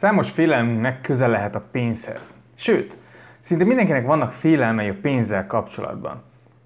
Számos félelmünknek köze lehet a pénzhez. Sőt, szinte mindenkinek vannak félelmei a pénzzel kapcsolatban.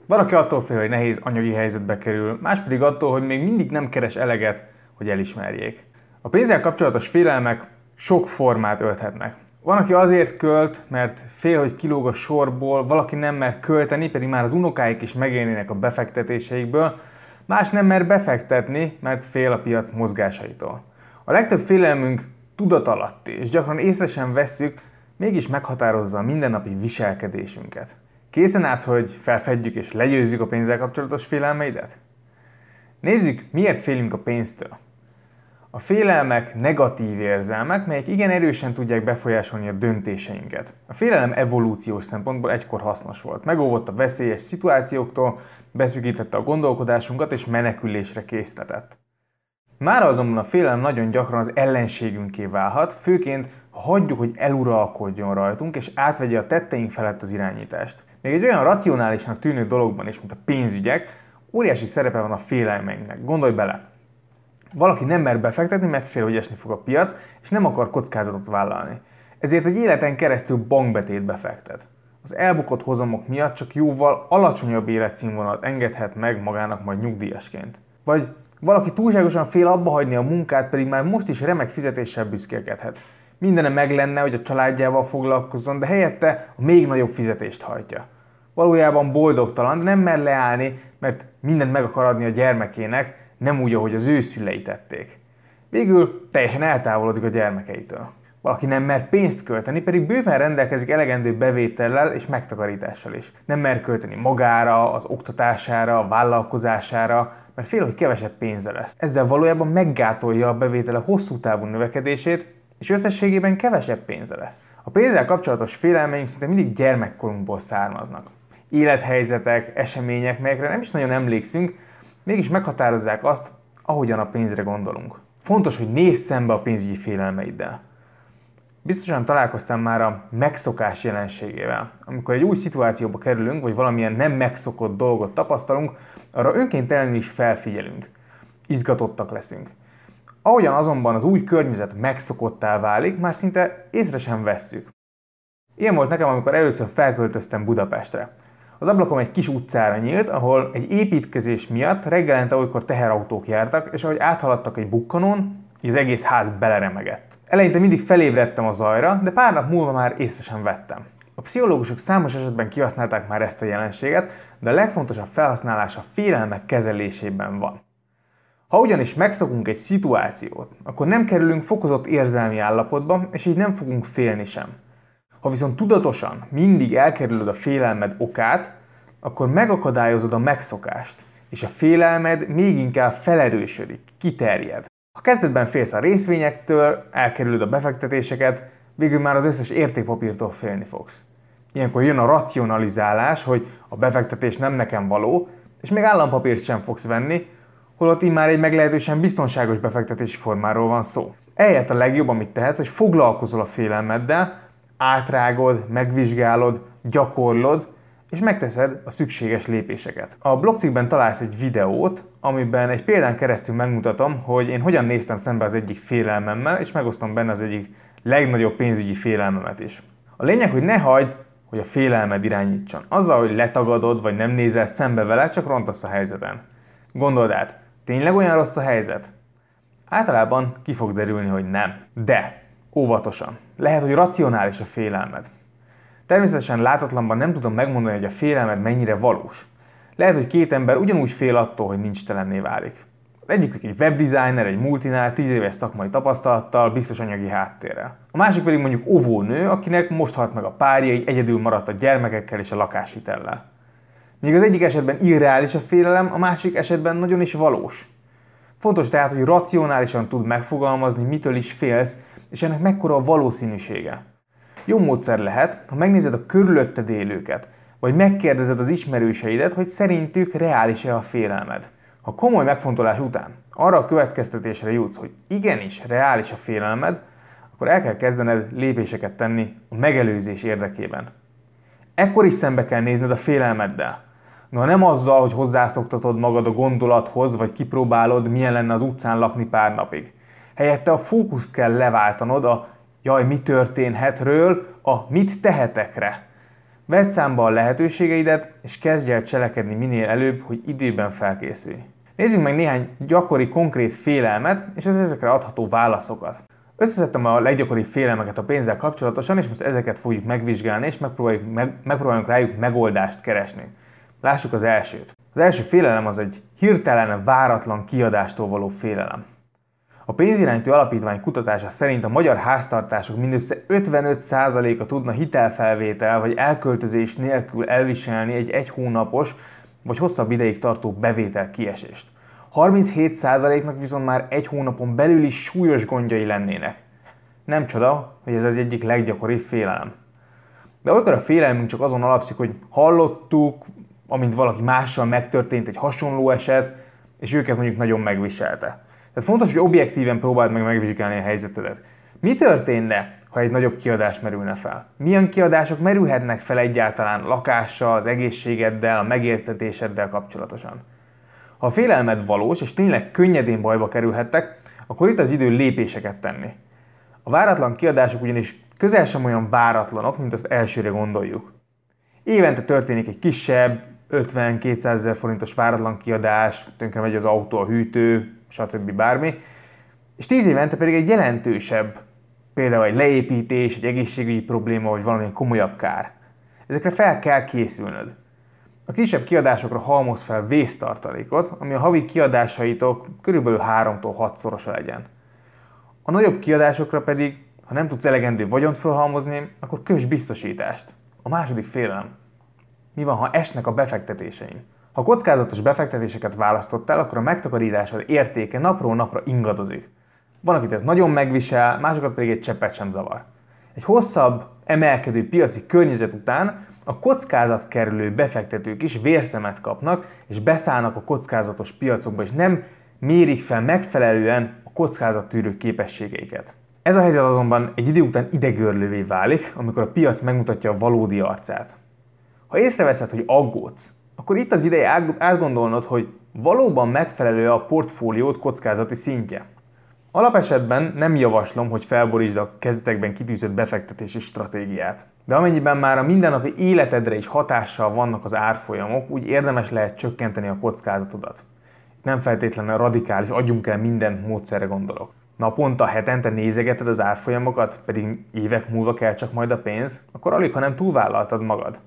Valaki attól fél, hogy nehéz anyagi helyzetbe kerül, más pedig attól, hogy még mindig nem keres eleget, hogy elismerjék. A pénzzel kapcsolatos félelmek sok formát ölthetnek. Van, aki azért költ, mert fél, hogy kilóg a sorból, valaki nem mer költeni, pedig már az unokáik is megélnének a befektetéseikből, más nem mer befektetni, mert fél a piac mozgásaitól. A legtöbb félelmünk tudatalatti, és gyakran észre sem vesszük, mégis meghatározza a mindennapi viselkedésünket. Készen állsz, hogy felfedjük és legyőzzük a pénzzel kapcsolatos félelmeidet? Nézzük, miért félünk a pénztől. A félelmek negatív érzelmek, melyek igen erősen tudják befolyásolni a döntéseinket. A félelem evolúciós szempontból egykor hasznos volt. Megóvott a veszélyes szituációktól, beszűkítette a gondolkodásunkat és menekülésre késztetett. Már azonban a félelem nagyon gyakran az ellenségünké válhat, főként ha hagyjuk, hogy eluralkodjon rajtunk, és átvegye a tetteink felett az irányítást. Még egy olyan racionálisnak tűnő dologban is, mint a pénzügyek, óriási szerepe van a félelmeinknek. Gondolj bele! Valaki nem mer befektetni, mert fél, hogy esni fog a piac, és nem akar kockázatot vállalni. Ezért egy életen keresztül bankbetétbe fektet. Az elbukott hozamok miatt csak jóval alacsonyabb életszínvonalat engedhet meg magának majd nyugdíjasként. Vagy valaki túlságosan fél abba hagyni a munkát, pedig már most is remek fizetéssel büszkélkedhet. Mindene meg lenne, hogy a családjával foglalkozzon, de helyette a még nagyobb fizetést hajtja. Valójában boldogtalan, de nem mer leállni, mert mindent meg akar adni a gyermekének, nem úgy, ahogy az ő szülei tették. Végül teljesen eltávolodik a gyermekeitől. Valaki nem mer pénzt költeni, pedig bőven rendelkezik elegendő bevétellel és megtakarítással is. Nem mer költeni magára, az oktatására, a vállalkozására, mert fél, hogy kevesebb pénze lesz. Ezzel valójában meggátolja a bevétele hosszú távú növekedését, és összességében kevesebb pénze lesz. A pénzzel kapcsolatos félelmeink szinte mindig gyermekkorunkból származnak. Élethelyzetek, események, melyekre nem is nagyon emlékszünk, mégis meghatározzák azt, ahogyan a pénzre gondolunk. Fontos, hogy nézz szembe a pénzügyi félelmeiddel. Biztosan találkoztam már a megszokás jelenségével. Amikor egy új szituációba kerülünk, vagy valamilyen nem megszokott dolgot tapasztalunk, arra önkéntelenül is felfigyelünk. Izgatottak leszünk. Ahogyan azonban az új környezet megszokottá válik, már szinte észre sem vesszük. Ilyen volt nekem, amikor először felköltöztem Budapestre. Az ablakom egy kis utcára nyílt, ahol egy építkezés miatt reggelente olykor teherautók jártak, és ahogy áthaladtak egy bukkanón, az egész ház beleremegett. Eleinte mindig felébredtem a zajra, de pár nap múlva már észre sem vettem. A pszichológusok számos esetben kihasználták már ezt a jelenséget, de a legfontosabb felhasználása félelmek kezelésében van. Ha ugyanis megszokunk egy szituációt, akkor nem kerülünk fokozott érzelmi állapotba, és így nem fogunk félni sem. Ha viszont tudatosan mindig elkerülöd a félelmed okát, akkor megakadályozod a megszokást, és a félelmed még inkább felerősödik, kiterjed. Ha kezdetben félsz a részvényektől, elkerülöd a befektetéseket, végül már az összes értékpapírtól félni fogsz. Ilyenkor jön a racionalizálás, hogy a befektetés nem nekem való, és még állampapírt sem fogsz venni, holott így már egy meglehetősen biztonságos befektetési formáról van szó. Eljött a legjobb, amit tehetsz, hogy foglalkozol a félelmeddel, átrágod, megvizsgálod, gyakorlod, és megteszed a szükséges lépéseket. A blogcikkben találsz egy videót, amiben egy példán keresztül megmutatom, hogy én hogyan néztem szembe az egyik félelmemmel, és megosztom benne az egyik legnagyobb pénzügyi félelmemet is. A lényeg, hogy ne hagyd, hogy a félelmed irányítson. Azzal, hogy letagadod, vagy nem nézel szembe vele, csak rontasz a helyzeten. Gondold át, tényleg olyan rossz a helyzet? Általában ki fog derülni, hogy nem. De óvatosan. Lehet, hogy racionális a félelmed. Természetesen látatlanban nem tudom megmondani, hogy a félelmed mennyire valós. Lehet, hogy két ember ugyanúgy fél attól, hogy nincs telenné válik. Az egyikük egy webdesigner, egy multinál, 10 éves szakmai tapasztalattal, biztos anyagi háttérrel. A másik pedig mondjuk óvónő, akinek most halt meg a párja, így egyedül maradt a gyermekekkel és a lakáshitellel. Míg az egyik esetben irreális a félelem, a másik esetben nagyon is valós. Fontos tehát, hogy racionálisan tud megfogalmazni, mitől is félsz, és ennek mekkora a valószínűsége. Jó módszer lehet, ha megnézed a körülötted élőket, vagy megkérdezed az ismerőseidet, hogy szerintük reális-e a félelmed. Ha komoly megfontolás után arra a következtetésre jutsz, hogy igenis reális a félelmed, akkor el kell kezdened lépéseket tenni a megelőzés érdekében. Ekkor is szembe kell nézned a félelmeddel. Na nem azzal, hogy hozzászoktatod magad a gondolathoz, vagy kipróbálod, milyen lenne az utcán lakni pár napig. Helyette a fókuszt kell leváltanod a jaj, mi történhetről a mit tehetekre. Vedd számba a lehetőségeidet, és kezdj el cselekedni minél előbb, hogy időben felkészülj. Nézzük meg néhány gyakori, konkrét félelmet, és az ezekre adható válaszokat. Összeszedtem a leggyakoribb félelmeket a pénzzel kapcsolatosan, és most ezeket fogjuk megvizsgálni, és megpróbáljuk, meg, megpróbáljuk rájuk megoldást keresni. Lássuk az elsőt. Az első félelem az egy hirtelen, váratlan kiadástól való félelem. A pénzirányító alapítvány kutatása szerint a magyar háztartások mindössze 55%-a tudna hitelfelvétel vagy elköltözés nélkül elviselni egy egy hónapos vagy hosszabb ideig tartó bevétel kiesést. 37%-nak viszont már egy hónapon belül is súlyos gondjai lennének. Nem csoda, hogy ez az egyik leggyakoribb félelem. De olykor a félelmünk csak azon alapszik, hogy hallottuk, amint valaki mással megtörtént egy hasonló eset, és őket mondjuk nagyon megviselte. Tehát fontos, hogy objektíven próbáld meg megvizsgálni a helyzetedet. Mi történne, ha egy nagyobb kiadás merülne fel? Milyen kiadások merülhetnek fel egyáltalán lakással, az egészségeddel, a megértetéseddel kapcsolatosan? Ha a félelmed valós, és tényleg könnyedén bajba kerülhettek, akkor itt az idő lépéseket tenni. A váratlan kiadások ugyanis közel sem olyan váratlanok, mint azt elsőre gondoljuk. Évente történik egy kisebb, 50-200 ezer forintos váratlan kiadás, tönkre megy az autó, a hűtő, stb. bármi, és 10 évente pedig egy jelentősebb, például egy leépítés, egy egészségügyi probléma, vagy valami komolyabb kár. Ezekre fel kell készülnöd. A kisebb kiadásokra halmoz fel vésztartalékot, ami a havi kiadásaitok körülbelül 3-tól 6 szorosa legyen. A nagyobb kiadásokra pedig, ha nem tudsz elegendő vagyont felhalmozni, akkor kös biztosítást. A második félelem. Mi van, ha esnek a befektetéseim? Ha kockázatos befektetéseket választottál, akkor a megtakarításod értéke napról napra ingadozik. Van, akit ez nagyon megvisel, másokat pedig egy cseppet sem zavar. Egy hosszabb, emelkedő piaci környezet után a kockázatkerülő befektetők is vérszemet kapnak, és beszállnak a kockázatos piacokba, és nem mérik fel megfelelően a kockázattűrő képességeiket. Ez a helyzet azonban egy idő után idegörlővé válik, amikor a piac megmutatja a valódi arcát. Ha észreveszed, hogy aggódsz, akkor itt az ideje átgondolnod, hogy valóban megfelelő a portfóliót kockázati szintje. Alapesetben nem javaslom, hogy felborítsd a kezdetekben kitűzött befektetési stratégiát. De amennyiben már a mindennapi életedre is hatással vannak az árfolyamok, úgy érdemes lehet csökkenteni a kockázatodat. Nem feltétlenül radikális, adjunk el minden módszerre gondolok. Naponta, hetente nézegeted az árfolyamokat, pedig évek múlva kell csak majd a pénz, akkor alig, ha nem túlvállaltad magad.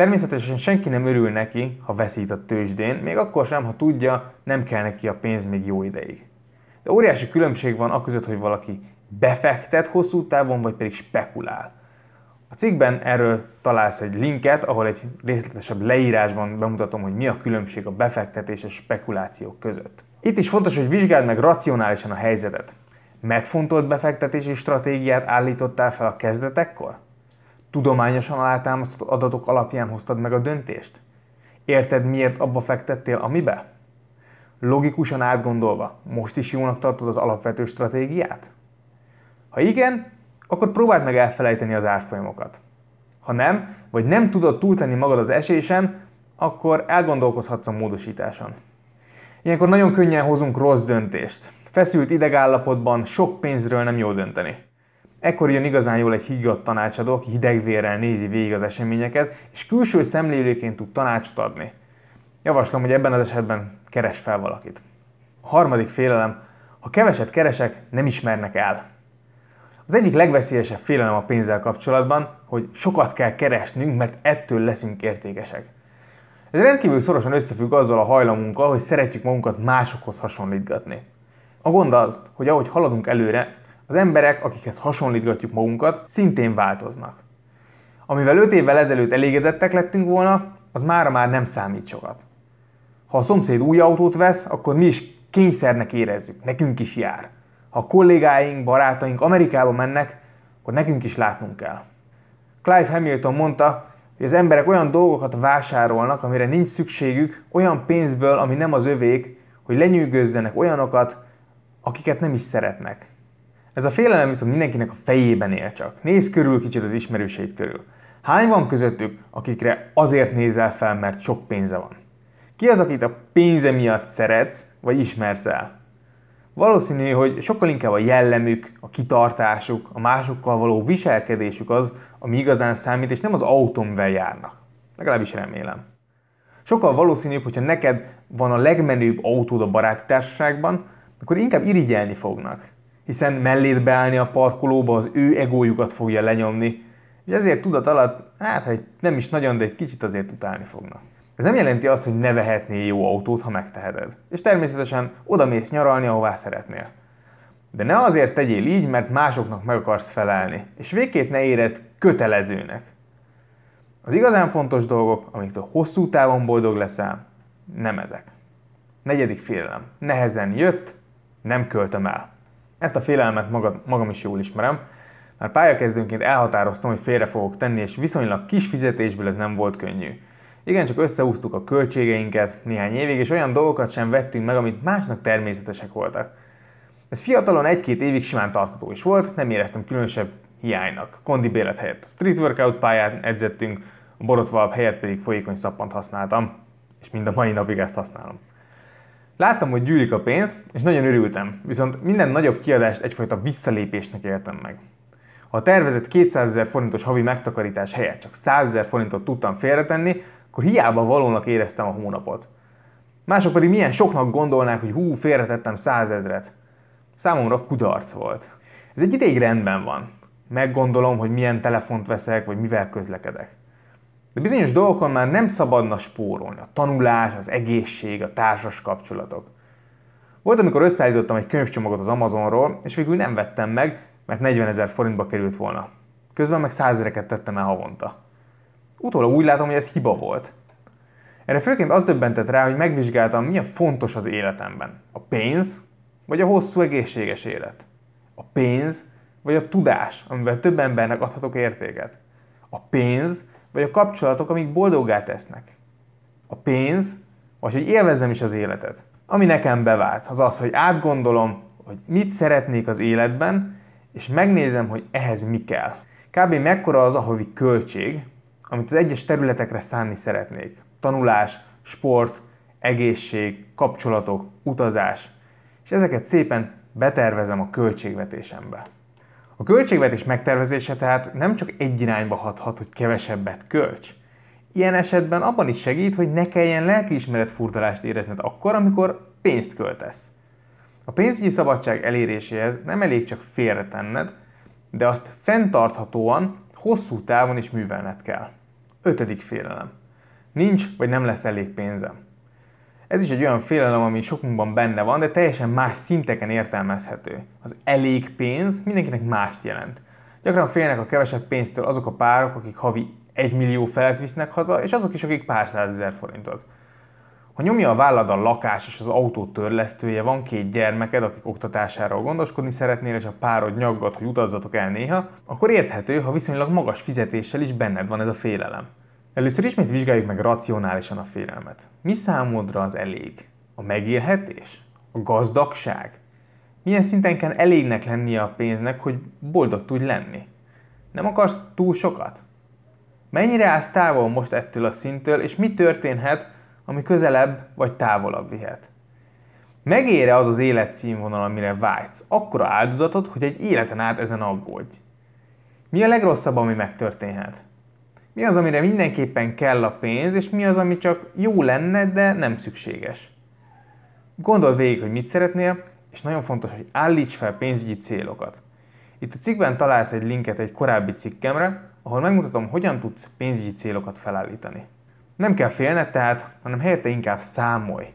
Természetesen senki nem örül neki, ha veszít a tőzsdén, még akkor sem, ha tudja, nem kell neki a pénz még jó ideig. De óriási különbség van a között, hogy valaki befektet hosszú távon, vagy pedig spekulál. A cikkben erről találsz egy linket, ahol egy részletesebb leírásban bemutatom, hogy mi a különbség a befektetés és spekuláció között. Itt is fontos, hogy vizsgáld meg racionálisan a helyzetet. Megfontolt befektetési stratégiát állítottál fel a kezdetekkor? Tudományosan alátámasztott adatok alapján hoztad meg a döntést? Érted, miért abba fektettél, amibe? Logikusan átgondolva, most is jónak tartod az alapvető stratégiát? Ha igen, akkor próbáld meg elfelejteni az árfolyamokat. Ha nem, vagy nem tudod túltenni magad az esésen, akkor elgondolkozhatsz a módosításon. Ilyenkor nagyon könnyen hozunk rossz döntést. Feszült idegállapotban sok pénzről nem jó dönteni. Ekkor jön igazán jól egy higgadt tanácsadó, aki hidegvérrel nézi végig az eseményeket, és külső szemlélőként tud tanácsot adni. Javaslom, hogy ebben az esetben keres fel valakit. A harmadik félelem, ha keveset keresek, nem ismernek el. Az egyik legveszélyesebb félelem a pénzzel kapcsolatban, hogy sokat kell keresnünk, mert ettől leszünk értékesek. Ez rendkívül szorosan összefügg azzal a hajlamunkkal, hogy szeretjük magunkat másokhoz hasonlítgatni. A gond az, hogy ahogy haladunk előre, az emberek, akikhez hasonlítgatjuk magunkat, szintén változnak. Amivel 5 évvel ezelőtt elégedettek lettünk volna, az mára már nem számít sokat. Ha a szomszéd új autót vesz, akkor mi is kényszernek érezzük, nekünk is jár. Ha a kollégáink, barátaink Amerikába mennek, akkor nekünk is látnunk kell. Clive Hamilton mondta, hogy az emberek olyan dolgokat vásárolnak, amire nincs szükségük, olyan pénzből, ami nem az övék, hogy lenyűgözzenek olyanokat, akiket nem is szeretnek. Ez a félelem viszont mindenkinek a fejében él csak. Nézz körül kicsit az ismerőseid körül. Hány van közöttük, akikre azért nézel fel, mert sok pénze van? Ki az, akit a pénze miatt szeretsz, vagy ismersz el? Valószínű, hogy sokkal inkább a jellemük, a kitartásuk, a másokkal való viselkedésük az, ami igazán számít, és nem az autómvel járnak. Legalábbis remélem. Sokkal valószínűbb, hogyha neked van a legmenőbb autód a baráti társaságban, akkor inkább irigyelni fognak. Hiszen mellét beállni a parkolóba az ő egójukat fogja lenyomni, és ezért tudat alatt, hát ha nem is nagyon, de egy kicsit azért utálni fognak. Ez nem jelenti azt, hogy ne vehetnél jó autót, ha megteheted. És természetesen oda mész nyaralni, ahová szeretnél. De ne azért tegyél így, mert másoknak meg akarsz felelni, és végképp ne érezd kötelezőnek. Az igazán fontos dolgok, amiktől hosszú távon boldog leszel, nem ezek. Negyedik félelem. Nehezen jött, nem költöm el. Ezt a félelmet magad, magam is jól ismerem. Már pályakezdőnként elhatároztam, hogy félre fogok tenni, és viszonylag kis fizetésből ez nem volt könnyű. Igen, csak összeúztuk a költségeinket néhány évig, és olyan dolgokat sem vettünk meg, amit másnak természetesek voltak. Ez fiatalon egy-két évig simán tartható is volt, nem éreztem különösebb hiánynak. Kondi bélet helyett a street workout pályán edzettünk, a helyett pedig folyékony szappant használtam, és mind a mai napig ezt használom. Láttam, hogy gyűlik a pénz, és nagyon örültem, viszont minden nagyobb kiadást egyfajta visszalépésnek éltem meg. Ha a tervezett 200 ezer forintos havi megtakarítás helyett csak 100 ezer forintot tudtam félretenni, akkor hiába valónak éreztem a hónapot. Mások pedig milyen soknak gondolnák, hogy hú, félretettem százezret. Számomra kudarc volt. Ez egy ideig rendben van. Meggondolom, hogy milyen telefont veszek, vagy mivel közlekedek. De bizonyos dolgokon már nem szabadna spórolni. A tanulás, az egészség, a társas kapcsolatok. Volt, amikor összeállítottam egy könyvcsomagot az Amazonról, és végül nem vettem meg, mert 40 ezer forintba került volna. Közben meg százereket tettem el havonta. Utólag úgy látom, hogy ez hiba volt. Erre főként az döbbentett rá, hogy megvizsgáltam, milyen fontos az életemben. A pénz, vagy a hosszú egészséges élet. A pénz, vagy a tudás, amivel több embernek adhatok értéket. A pénz, vagy a kapcsolatok, amik boldoggá tesznek. A pénz, vagy hogy élvezzem is az életet. Ami nekem bevált, az az, hogy átgondolom, hogy mit szeretnék az életben, és megnézem, hogy ehhez mi kell. Kb. mekkora az a havi költség, amit az egyes területekre szánni szeretnék. Tanulás, sport, egészség, kapcsolatok, utazás. És ezeket szépen betervezem a költségvetésembe. A költségvetés megtervezése tehát nem csak egy irányba hathat, hogy kevesebbet költs. Ilyen esetben abban is segít, hogy ne kelljen lelkiismeret furdalást érezned akkor, amikor pénzt költesz. A pénzügyi szabadság eléréséhez nem elég csak félretenned, de azt fenntarthatóan, hosszú távon is művelned kell. Ötödik félelem. Nincs vagy nem lesz elég pénzem. Ez is egy olyan félelem, ami sokunkban benne van, de teljesen más szinteken értelmezhető. Az elég pénz mindenkinek mást jelent. Gyakran félnek a kevesebb pénztől azok a párok, akik havi 1 millió felett visznek haza, és azok is, akik pár százezer forintot. Ha nyomja a vállad a lakás és az autó törlesztője, van két gyermeked, akik oktatásáról gondoskodni szeretnél, és a párod nyaggat, hogy utazzatok el néha, akkor érthető, ha viszonylag magas fizetéssel is benned van ez a félelem. Először ismét vizsgáljuk meg racionálisan a félelmet. Mi számodra az elég? A megélhetés? A gazdagság? Milyen szinten kell elégnek lennie a pénznek, hogy boldog tudj lenni? Nem akarsz túl sokat? Mennyire állsz távol most ettől a szinttől, és mi történhet, ami közelebb vagy távolabb vihet. Megére az az életszínvonal, amire vágysz, akkora áldozatot, hogy egy életen át ezen aggódj. Mi a legrosszabb, ami megtörténhet? Mi az, amire mindenképpen kell a pénz, és mi az, ami csak jó lenne, de nem szükséges? Gondold végig, hogy mit szeretnél, és nagyon fontos, hogy állíts fel pénzügyi célokat. Itt a cikkben találsz egy linket egy korábbi cikkemre, ahol megmutatom, hogyan tudsz pénzügyi célokat felállítani. Nem kell félned tehát, hanem helyette inkább számolj.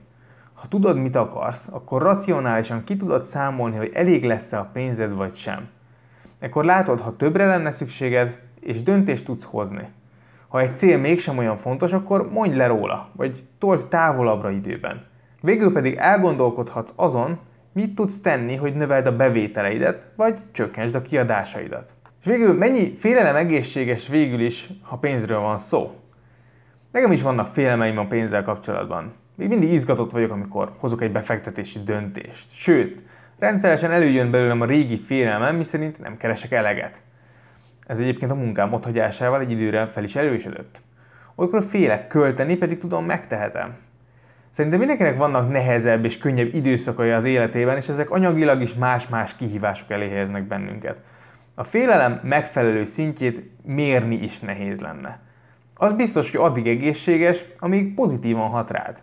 Ha tudod, mit akarsz, akkor racionálisan ki tudod számolni, hogy elég lesz-e a pénzed vagy sem. Ekkor látod, ha többre lenne szükséged, és döntést tudsz hozni. Ha egy cél mégsem olyan fontos, akkor mondj le róla, vagy told távolabbra időben. Végül pedig elgondolkodhatsz azon, mit tudsz tenni, hogy növeld a bevételeidet, vagy csökkentsd a kiadásaidat. És végül mennyi félelem egészséges végül is, ha pénzről van szó? Nekem is vannak félelmeim a pénzzel kapcsolatban. Még mindig izgatott vagyok, amikor hozok egy befektetési döntést. Sőt, rendszeresen előjön belőlem a régi félelmem, miszerint nem keresek eleget. Ez egyébként a munkám otthagyásával egy időre fel is erősödött. Olykor félek költeni, pedig tudom megtehetem. Szerintem mindenkinek vannak nehezebb és könnyebb időszakai az életében, és ezek anyagilag is más-más kihívások elé helyeznek bennünket. A félelem megfelelő szintjét mérni is nehéz lenne. Az biztos, hogy addig egészséges, amíg pozitívan hat rád.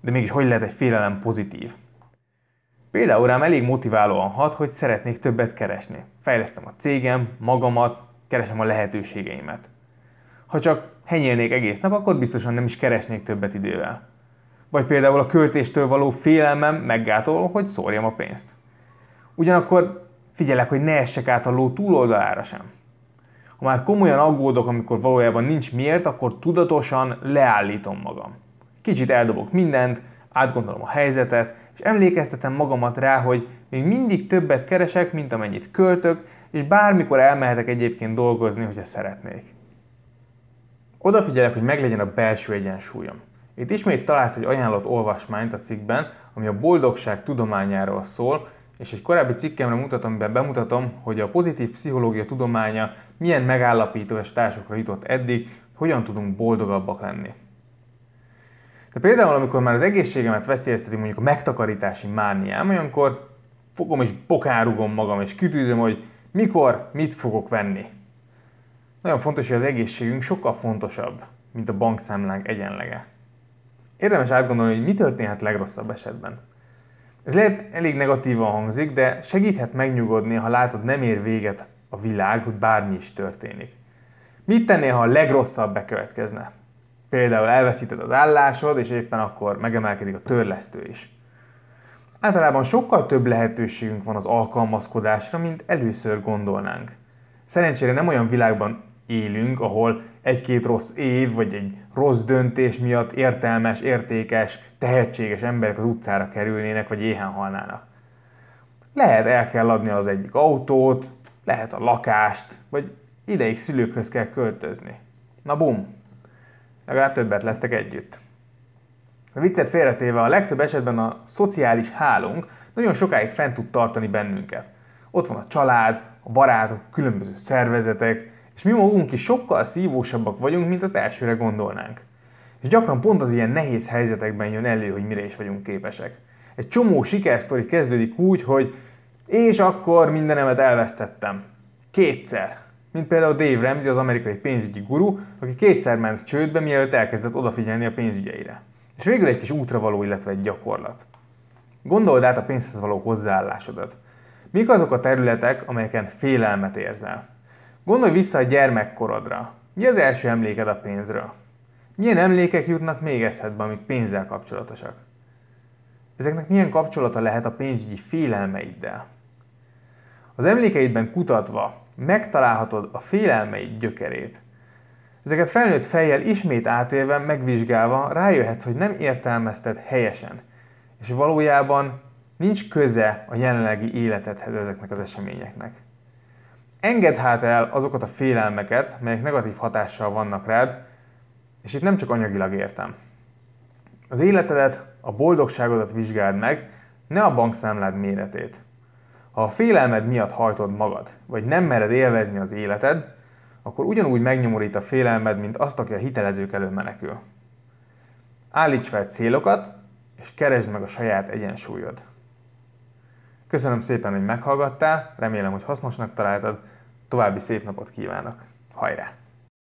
De mégis hogy lehet egy félelem pozitív? Például rám elég motiválóan hat, hogy szeretnék többet keresni. Fejlesztem a cégem, magamat, keresem a lehetőségeimet. Ha csak henyélnék egész nap, akkor biztosan nem is keresnék többet idővel. Vagy például a költéstől való félelmem meggátol, hogy szórjam a pénzt. Ugyanakkor figyelek, hogy ne essek át a ló túloldalára sem. Ha már komolyan aggódok, amikor valójában nincs miért, akkor tudatosan leállítom magam. Kicsit eldobok mindent, átgondolom a helyzetet, és emlékeztetem magamat rá, hogy még mindig többet keresek, mint amennyit költök, és bármikor elmehetek egyébként dolgozni, hogyha szeretnék. Odafigyelek, hogy meglegyen a belső egyensúlyom. Itt ismét találsz egy ajánlott olvasmányt a cikkben, ami a boldogság tudományáról szól, és egy korábbi cikkemre mutatom, amiben bemutatom, hogy a pozitív pszichológia tudománya milyen megállapításokra jutott eddig, hogyan tudunk boldogabbak lenni. De például, amikor már az egészségemet veszélyezteti mondjuk a megtakarítási mániám, olyankor fogom és bokárugom magam, és kitűzöm, hogy mikor, mit fogok venni. Nagyon fontos, hogy az egészségünk sokkal fontosabb, mint a bankszámlánk egyenlege. Érdemes átgondolni, hogy mi történhet legrosszabb esetben. Ez lehet elég negatívan hangzik, de segíthet megnyugodni, ha látod, nem ér véget a világ, hogy bármi is történik. Mit tennél, ha a legrosszabb bekövetkezne? Például elveszíted az állásod, és éppen akkor megemelkedik a törlesztő is. Általában sokkal több lehetőségünk van az alkalmazkodásra, mint először gondolnánk. Szerencsére nem olyan világban élünk, ahol egy-két rossz év vagy egy rossz döntés miatt értelmes, értékes, tehetséges emberek az utcára kerülnének, vagy éhen halnának. Lehet el kell adni az egyik autót, lehet a lakást, vagy ideig szülőkhöz kell költözni. Na bum, legalább többet lesztek együtt. A viccet félretéve a legtöbb esetben a szociális hálónk nagyon sokáig fent tud tartani bennünket. Ott van a család, a barátok, a különböző szervezetek, és mi magunk is sokkal szívósabbak vagyunk, mint azt elsőre gondolnánk. És gyakran pont az ilyen nehéz helyzetekben jön elő, hogy mire is vagyunk képesek. Egy csomó sikersztori kezdődik úgy, hogy és akkor mindenemet elvesztettem. Kétszer. Mint például Dave Ramsey, az amerikai pénzügyi guru, aki kétszer ment csődbe, mielőtt elkezdett odafigyelni a pénzügyeire. És végül egy kis útravaló, illetve egy gyakorlat. Gondold át a pénzhez való hozzáállásodat. Mik azok a területek, amelyeken félelmet érzel? Gondolj vissza a gyermekkorodra. Mi az első emléked a pénzről? Milyen emlékek jutnak még eszedbe, amik pénzzel kapcsolatosak? Ezeknek milyen kapcsolata lehet a pénzügyi félelmeiddel? Az emlékeidben kutatva megtalálhatod a félelmeid gyökerét. Ezeket felnőtt fejjel ismét átélve, megvizsgálva rájöhetsz, hogy nem értelmezted helyesen, és valójában nincs köze a jelenlegi életedhez ezeknek az eseményeknek. Engedd hát el azokat a félelmeket, melyek negatív hatással vannak rád, és itt nem csak anyagilag értem. Az életedet, a boldogságodat vizsgáld meg, ne a bankszámlád méretét. Ha a félelmed miatt hajtod magad, vagy nem mered élvezni az életed, akkor ugyanúgy megnyomorít a félelmed, mint azt, aki a hitelezők elől menekül. Állíts fel célokat, és keresd meg a saját egyensúlyod. Köszönöm szépen, hogy meghallgattál, remélem, hogy hasznosnak találtad, további szép napot kívánok. Hajrá!